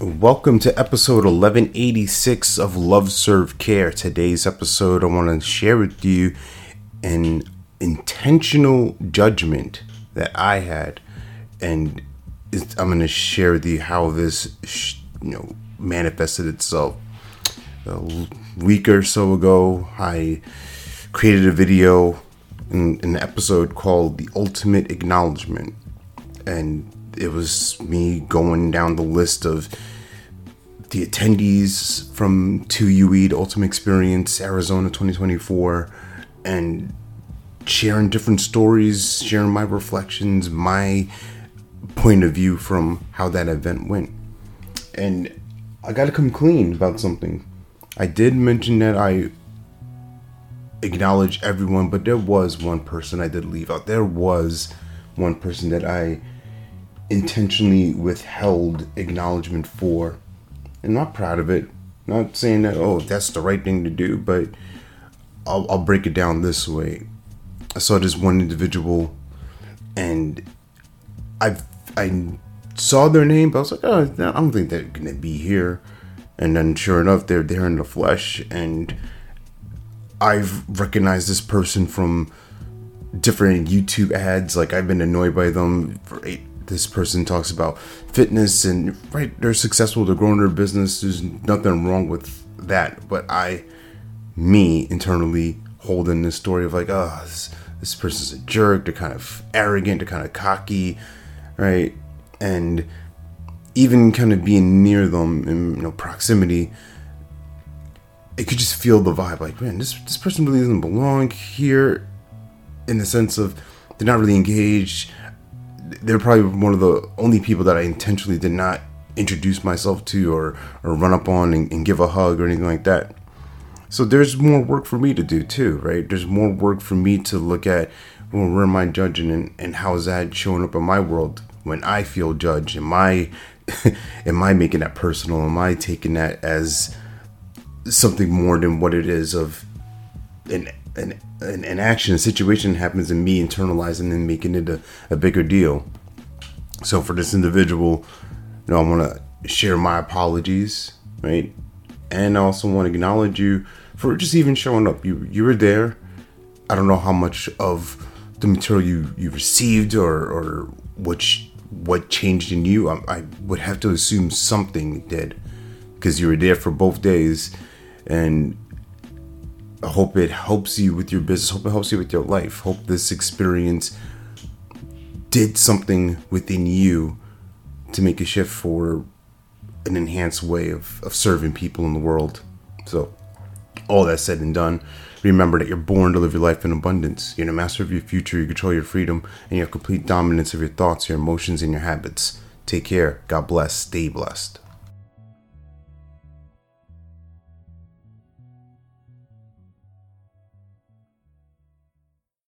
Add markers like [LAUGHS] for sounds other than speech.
Welcome to episode 1186 of Love Serve Care. Today's episode, I want to share with you an intentional judgment that I had, and I'm going to share with you how this, you know, manifested itself. A week or so ago, I created a video in, an episode called "The Ultimate Acknowledgement," and it was me going down the list of the attendees from 2UE to Ultimate Experience Arizona 2024 and sharing different stories, sharing my reflections, my point of view from how that event went. And I got to come clean about something. I did mention that I acknowledge everyone, but there was one person I did leave out. There was one person that I intentionally withheld acknowledgement for. And not proud of it. Not saying that, oh, that's the right thing to do, but I'll, I'll break it down this way. I saw this one individual and I I saw their name, but I was like, oh, I don't think they're gonna be here. And then sure enough, they're there in the flesh, and I've recognized this person from different YouTube ads. Like I've been annoyed by them. Right? This person talks about fitness and right, they're successful. They're growing their business. There's nothing wrong with that. But I, me internally, holding this story of like, oh, this, this person's a jerk. They're kind of arrogant. They're kind of cocky, right? And even kind of being near them in you know proximity it could just feel the vibe like man this this person really doesn't belong here in the sense of they're not really engaged they're probably one of the only people that I intentionally did not introduce myself to or or run up on and, and give a hug or anything like that. So there's more work for me to do too right? There's more work for me to look at well, where am I judging and, and how is that showing up in my world when I feel judged? Am I [LAUGHS] am I making that personal? Am I taking that as something more than what it is of an an, an, an action, a situation happens and me internalizing and making it a, a bigger deal. So for this individual, you know, I want to share my apologies, right? And I also want to acknowledge you for just even showing up. You you were there. I don't know how much of the material you you received or or which what changed in you. I, I would have to assume something did because you were there for both days and I hope it helps you with your business. Hope it helps you with your life. Hope this experience did something within you to make a shift for an enhanced way of, of serving people in the world. So, all that said and done, remember that you're born to live your life in abundance. You're the master of your future, you control your freedom, and you have complete dominance of your thoughts, your emotions, and your habits. Take care. God bless. Stay blessed.